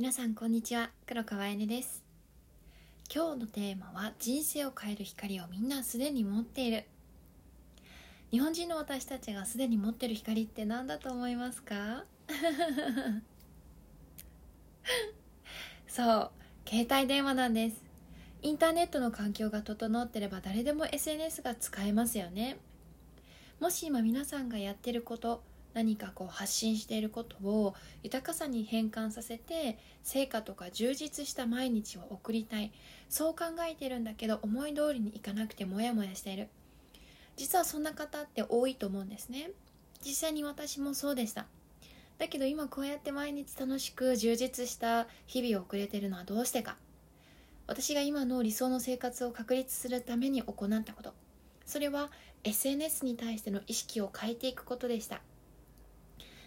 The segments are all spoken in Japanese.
皆さんこんにちは。黒川えねです。今日のテーマは人生を変える光をみんなすでに持っている。日本人の私たちがすでに持ってる光って何だと思いますか？そう携帯電話なんです。インターネットの環境が整ってれば誰でも SNS が使えますよね。もし今皆さんがやってること何かこう発信していることを豊かさに変換させて成果とか充実した毎日を送りたい。そう考えてるんだけど思い通りにいかなくてモヤモヤしている。実はそんな方って多いと思うんですね。実際に私もそうでした。だけど今こうやって毎日楽しく充実した日々を送れてるのはどうしてか。私が今の理想の生活を確立するために行ったこと。それは SNS に対しての意識を変えていくことでした。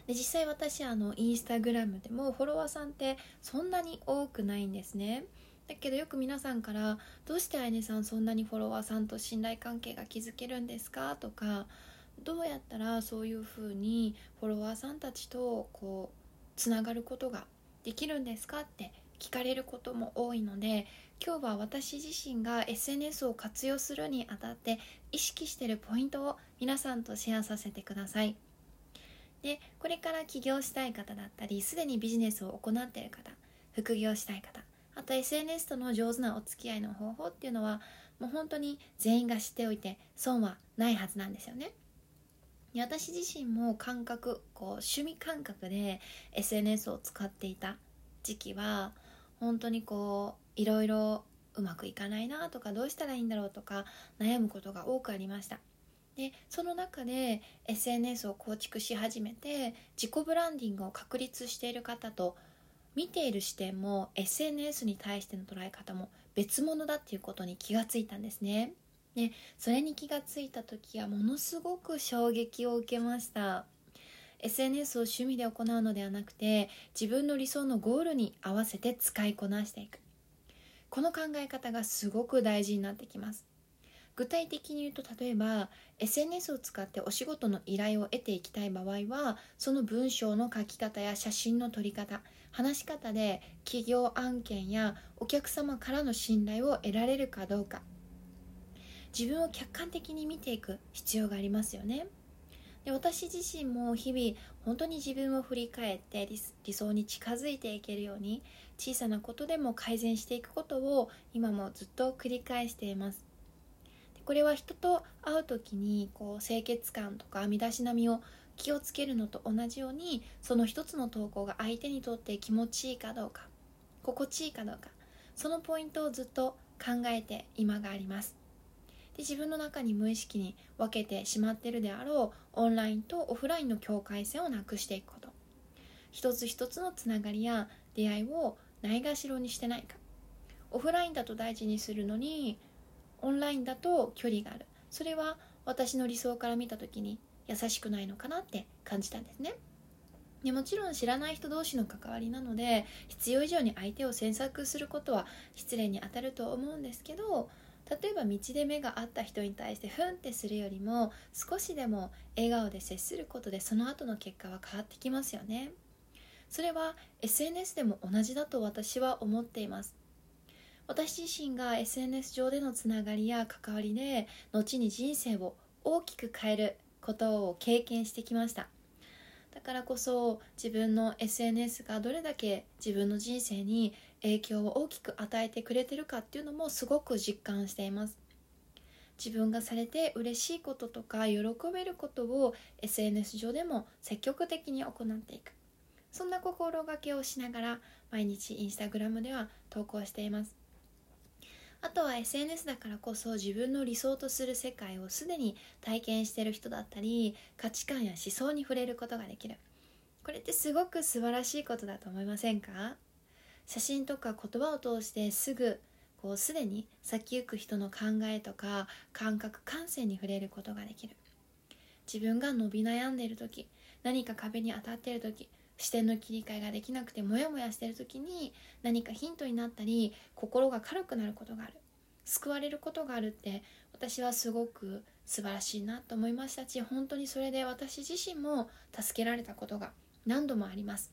で実際私あのインスタグラムでもフォロワーさんってそんなに多くないんですねだけどよく皆さんから「どうしてあやねさんそんなにフォロワーさんと信頼関係が築けるんですか?」とか「どうやったらそういうふうにフォロワーさんたちとこうつながることができるんですか?」って聞かれることも多いので今日は私自身が SNS を活用するにあたって意識してるポイントを皆さんとシェアさせてください。でこれから起業したい方だったりすでにビジネスを行っている方副業したい方あと SNS との上手なお付き合いの方法っていうのはもう本当に全員が知っておいて損はないはずなんですよね。私自身も感覚こう趣味感覚で SNS を使っていた時期は本当にこういろいろうまくいかないなとかどうしたらいいんだろうとか悩むことが多くありましたでその中で SNS を構築し始めて自己ブランディングを確立している方と見ている視点も SNS に対しての捉え方も別物だっていうことに気がついたんですね。でそれに気がついた時はものすごく衝撃を受けました。SNS を趣味で行うのではなくて自分の理想のゴールに合わせて使いこなしていく。この考え方がすごく大事になってきます。具体的に言うと例えば SNS を使ってお仕事の依頼を得ていきたい場合はその文章の書き方や写真の撮り方話し方で企業案件やお客様からの信頼を得られるかどうか。自分を客観的に見ていく必要がありますよね。で私自身も日々本当に自分を振り返って理想に近づいていけるように小さなことでも改善していくことを今もずっと繰り返しています。これは人と会う時にこう清潔感とか身だしなみを気をつけるのと同じようにその一つの投稿が相手にとって気持ちいいかどうか心地いいかどうかそのポイントをずっと考えて今があります。で自分の中に無意識に分けてしまってるであろうオンラインとオフラインの境界線をなくしていくこと。一つ一つのつながりや出会いをないがしろにしてないか。オフラインだと大事にするのにオンラインだと距離がある。それは私の理想から見た時に優しくないのかなって感じたんですね。でもちろん知らない人同士の関わりなので必要以上に相手を詮索することは失礼に当たると思うんですけど例えば道で目が合った人に対してふんってするよりも少しでも笑顔で接することでその後の結果は変わってきますよね。それは SNS でも同じだと私は思っています。私自身が SNS 上でのつながりや関わりで後に人生を大きく変えることを経験してきました。だからこそ自分の SNS がどれだけ自分の人生に影響を大きく与えてくれてるかっていうのもすごく実感しています。自分がされて嬉しいこととか喜べることを SNS 上でも積極的に行っていく。そんな心がけをしながら毎日インスタグラムでは投稿しています。あとは SNS だからこそ自分の理想とする世界をすでに体験してる人だったり価値観や思想に触れることができる。これってすごく素晴らしいことだと思いませんか？写真とか言葉を通してすぐこうすでに先行く人の考えとか感覚感性に触れることができる。自分が伸び悩んでいる時何か壁に当たっている時視点の切り替えができなくてモヤモヤしてる時に何かヒントになったり心が軽くなることがある。救われることがあるって私はすごく素晴らしいなと思いましたし本当にそれで私自身も助けられたことが何度もあります。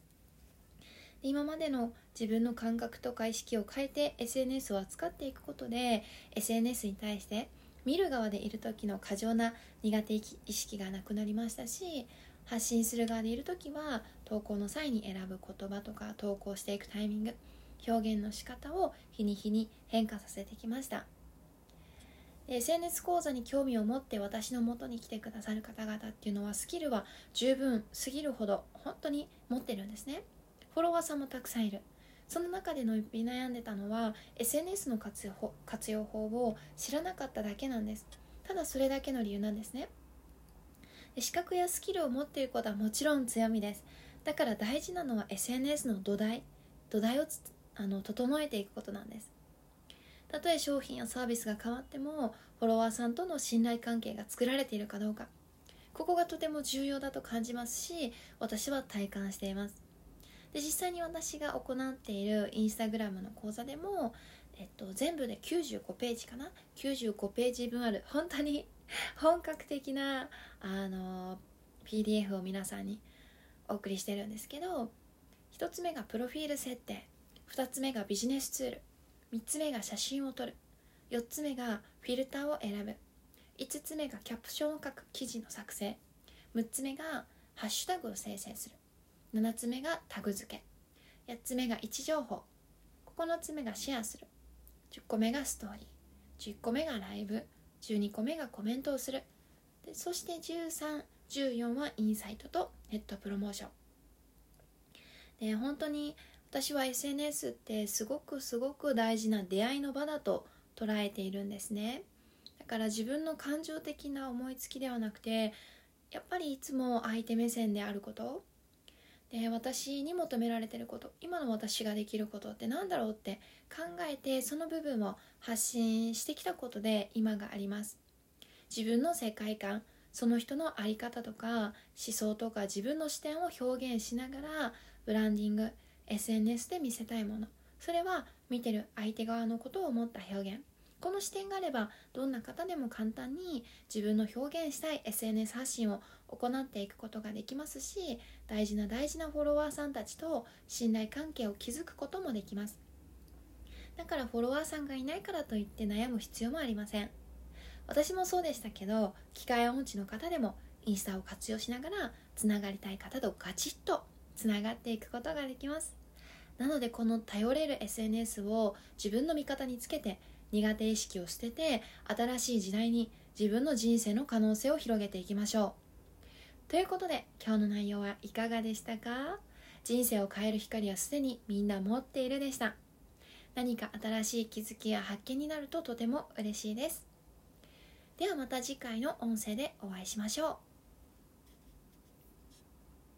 今までの自分の感覚とか意識を変えて SNS を扱っていくことで SNS に対して見る側でいる時の過剰な苦手意識がなくなりましたし発信する側でいる時は投稿の際に選ぶ言葉とか投稿していくタイミング表現の仕方を日に日に変化させてきました。SNS 講座に興味を持って私の元に来てくださる方々っていうのはスキルは十分すぎるほど本当に持ってるんですね。フォロワーさんもたくさんいる。その中で伸び悩んでたのは SNS の活用法を知らなかっただけなんです。ただそれだけの理由なんですね。資格やスキルを持っていることはもちろん強みです。だから大事なのは SNS の土台土台をあの整えていくことなんです。たとえ商品やサービスが変わってもフォロワーさんとの信頼関係が作られているかどうか。ここがとても重要だと感じますし私は体感しています。で実際に私が行っているインスタグラムの講座でも、えっと、全部で95ページかな？95ページ分ある。本当に本格的なあの PDF を皆さんにお送りしてるんですけど1つ目がプロフィール設定2つ目がビジネスツール3つ目が写真を撮る4つ目がフィルターを選ぶ5つ目がキャプションを書く記事の作成6つ目がハッシュタグを生成する7つ目がタグ付け8つ目が位置情報9つ目がシェアする10個目がストーリー11個目がライブ12個目がコメントをする。でそして1314はインサイトとネットプロモーション。で本当に私は SNS ってすごくすごく大事な出会いの場だと捉えているんですね。だから自分の感情的な思いつきではなくてやっぱりいつも相手目線であること。で私に求められてること今の私ができることって何だろうって考えてその部分を発信してきたことで今があります。自分の世界観その人の在り方とか思想とか自分の視点を表現しながらブランディング SNS で見せたいもの。それは見てる相手側のことを思った表現。この視点があればどんな方でも簡単に自分の表現したい SNS 発信を行っていくことができますし大事な大事なフォロワーさんたちと信頼関係を築くこともできます。だからフォロワーさんがいないからといって悩む必要もありません。私もそうでしたけど機械音痴の方でもインスタを活用しながらつながりたい方とガチッとつながっていくことができます。なのでこの頼れる SNS を自分の味方につけて苦手意識を捨てて新しい時代に自分の人生の可能性を広げていきましょう。ということで今日の内容はいかがでしたか？人生を変える光はすでにみんな持っているでした。何か新しい気づきや発見になるととても嬉しいです。ではまた次回の音声でお会いしましょう。